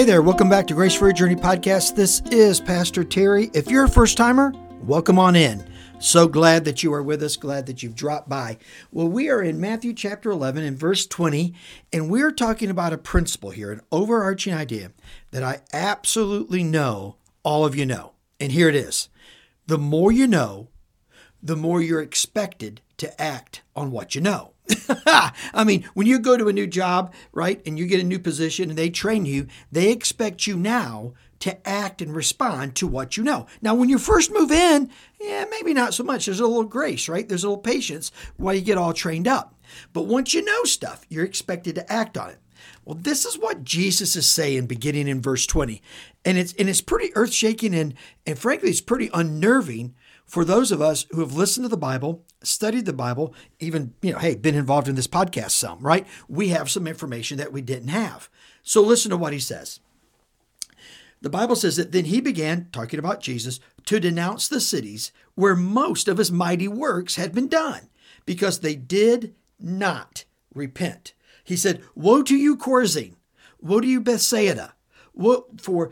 Hey there, welcome back to Grace for Your Journey podcast. This is Pastor Terry. If you're a first timer, welcome on in. So glad that you are with us, glad that you've dropped by. Well, we are in Matthew chapter 11 and verse 20, and we're talking about a principle here, an overarching idea that I absolutely know all of you know. And here it is the more you know, the more you're expected to act on what you know. I mean, when you go to a new job, right, and you get a new position and they train you, they expect you now to act and respond to what you know. Now, when you first move in, yeah, maybe not so much. There's a little grace, right? There's a little patience while you get all trained up. But once you know stuff, you're expected to act on it. Well, this is what Jesus is saying beginning in verse 20. And it's and it's pretty earth-shaking and and frankly it's pretty unnerving for those of us who have listened to the Bible, studied the Bible, even, you know, hey, been involved in this podcast some, right? We have some information that we didn't have. So listen to what he says. The Bible says that then he began, talking about Jesus, to denounce the cities where most of his mighty works had been done because they did not repent. He said, Woe to you, Chorazin! Woe to you, Bethsaida! Woe, for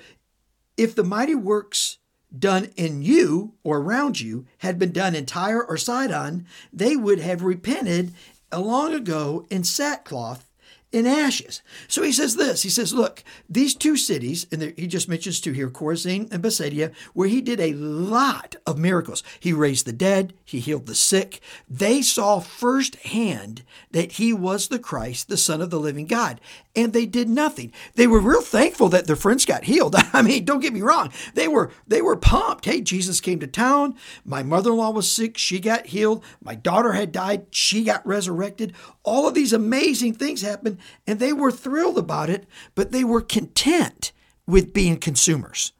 if the mighty works done in you or around you had been done in Tyre or Sidon, they would have repented a long ago in sackcloth in ashes. So he says this. He says, look, these two cities, and he just mentions two here, Chorazin and Bethsaida, where he did a lot of miracles. He raised the dead, he healed the sick. They saw firsthand that he was the Christ, the Son of the living God, and they did nothing. They were real thankful that their friends got healed. I mean, don't get me wrong. They were they were pumped. Hey, Jesus came to town. My mother-in-law was sick, she got healed. My daughter had died, she got resurrected. All of these amazing things happened and they were thrilled about it, but they were content with being consumers.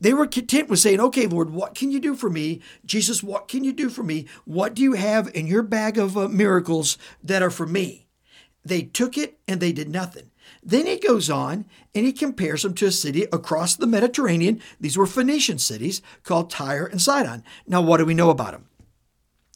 They were content with saying, Okay, Lord, what can you do for me? Jesus, what can you do for me? What do you have in your bag of uh, miracles that are for me? They took it and they did nothing. Then he goes on and he compares them to a city across the Mediterranean. These were Phoenician cities called Tyre and Sidon. Now, what do we know about them?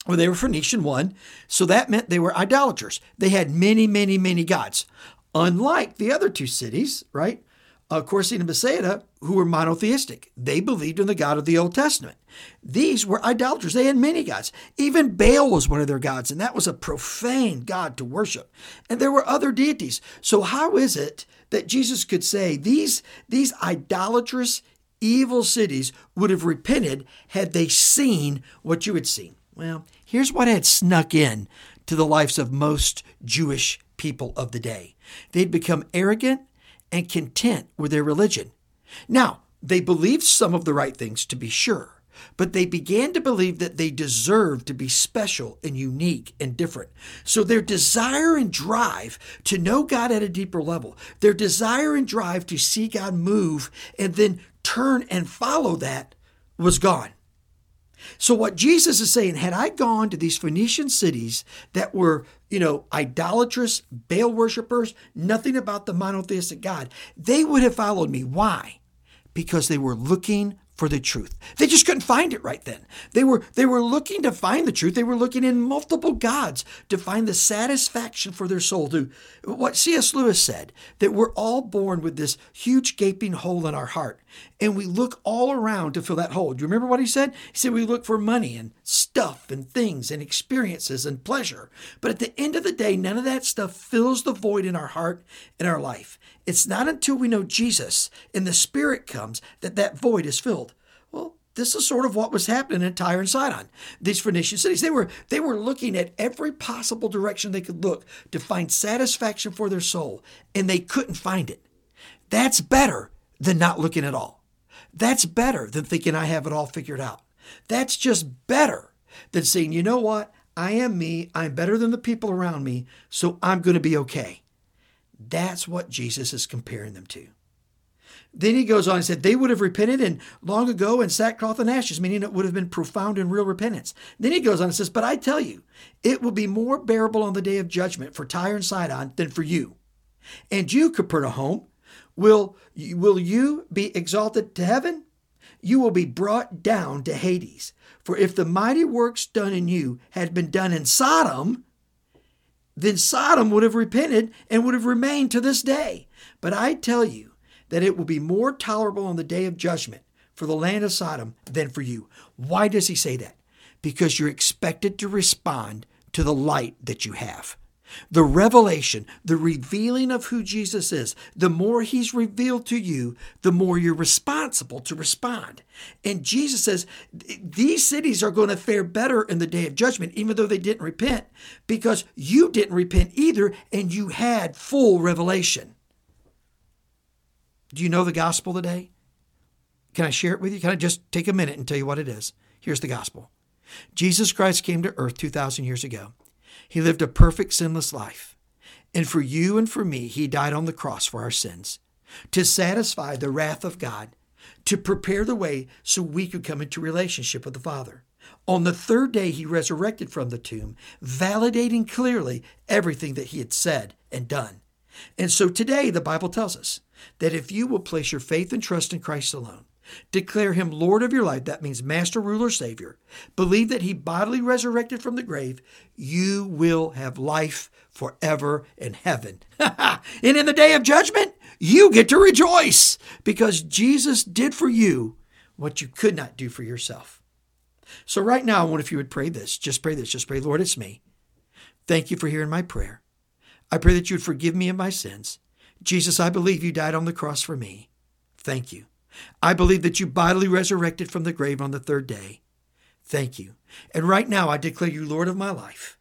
Well, they were Phoenician one, so that meant they were idolaters. They had many, many, many gods. Unlike the other two cities, right? Uh, Chorazin and Bethsaida, who were monotheistic. They believed in the God of the Old Testament. These were idolaters. They had many gods. Even Baal was one of their gods, and that was a profane God to worship. And there were other deities. So how is it that Jesus could say these, these idolatrous, evil cities would have repented had they seen what you had seen? Well, here's what had snuck in to the lives of most Jewish people of the day. They'd become arrogant and content with their religion. Now, they believed some of the right things to be sure, but they began to believe that they deserved to be special and unique and different. So their desire and drive to know God at a deeper level, their desire and drive to see God move and then turn and follow that was gone. So what Jesus is saying, had I gone to these Phoenician cities that were, you know, idolatrous, Baal worshippers, nothing about the monotheistic God, they would have followed me. Why? Because they were looking for the truth. They just couldn't find it right then. They were they were looking to find the truth. They were looking in multiple gods to find the satisfaction for their soul. To what C.S. Lewis said that we're all born with this huge gaping hole in our heart, and we look all around to fill that hole. Do you remember what he said? He said we look for money and stuff and things and experiences and pleasure. But at the end of the day, none of that stuff fills the void in our heart and our life. It's not until we know Jesus and the Spirit comes that that void is filled. Well, this is sort of what was happening in Tyre and Sidon. These Phoenician cities, they were they were looking at every possible direction they could look to find satisfaction for their soul, and they couldn't find it. That's better than not looking at all. That's better than thinking I have it all figured out. That's just better than saying, you know what? I am me. I'm better than the people around me, so I'm going to be okay. That's what Jesus is comparing them to. Then he goes on and said, They would have repented and long ago in sackcloth and ashes, meaning it would have been profound and real repentance. Then he goes on and says, But I tell you, it will be more bearable on the day of judgment for Tyre and Sidon than for you. And you, Capernaum, will, will you be exalted to heaven? You will be brought down to Hades. For if the mighty works done in you had been done in Sodom, then Sodom would have repented and would have remained to this day. But I tell you that it will be more tolerable on the day of judgment for the land of Sodom than for you. Why does he say that? Because you're expected to respond to the light that you have. The revelation, the revealing of who Jesus is, the more he's revealed to you, the more you're responsible to respond. And Jesus says these cities are going to fare better in the day of judgment, even though they didn't repent, because you didn't repent either and you had full revelation. Do you know the gospel today? Can I share it with you? Can I just take a minute and tell you what it is? Here's the gospel Jesus Christ came to earth 2,000 years ago. He lived a perfect, sinless life. And for you and for me, He died on the cross for our sins to satisfy the wrath of God, to prepare the way so we could come into relationship with the Father. On the third day, He resurrected from the tomb, validating clearly everything that He had said and done. And so today, the Bible tells us that if you will place your faith and trust in Christ alone, Declare him Lord of your life. That means Master, Ruler, Savior. Believe that he bodily resurrected from the grave. You will have life forever in heaven. and in the day of judgment, you get to rejoice because Jesus did for you what you could not do for yourself. So, right now, I wonder if you would pray this. Just pray this. Just pray, Lord, it's me. Thank you for hearing my prayer. I pray that you would forgive me of my sins. Jesus, I believe you died on the cross for me. Thank you. I believe that you bodily resurrected from the grave on the third day. Thank you. And right now, I declare you Lord of my life.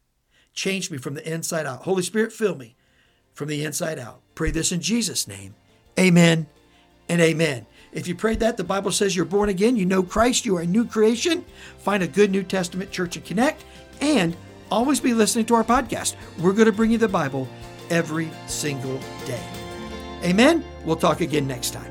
Change me from the inside out. Holy Spirit, fill me from the inside out. Pray this in Jesus' name. Amen and amen. If you prayed that, the Bible says you're born again, you know Christ, you are a new creation. Find a good New Testament church and connect, and always be listening to our podcast. We're going to bring you the Bible every single day. Amen. We'll talk again next time.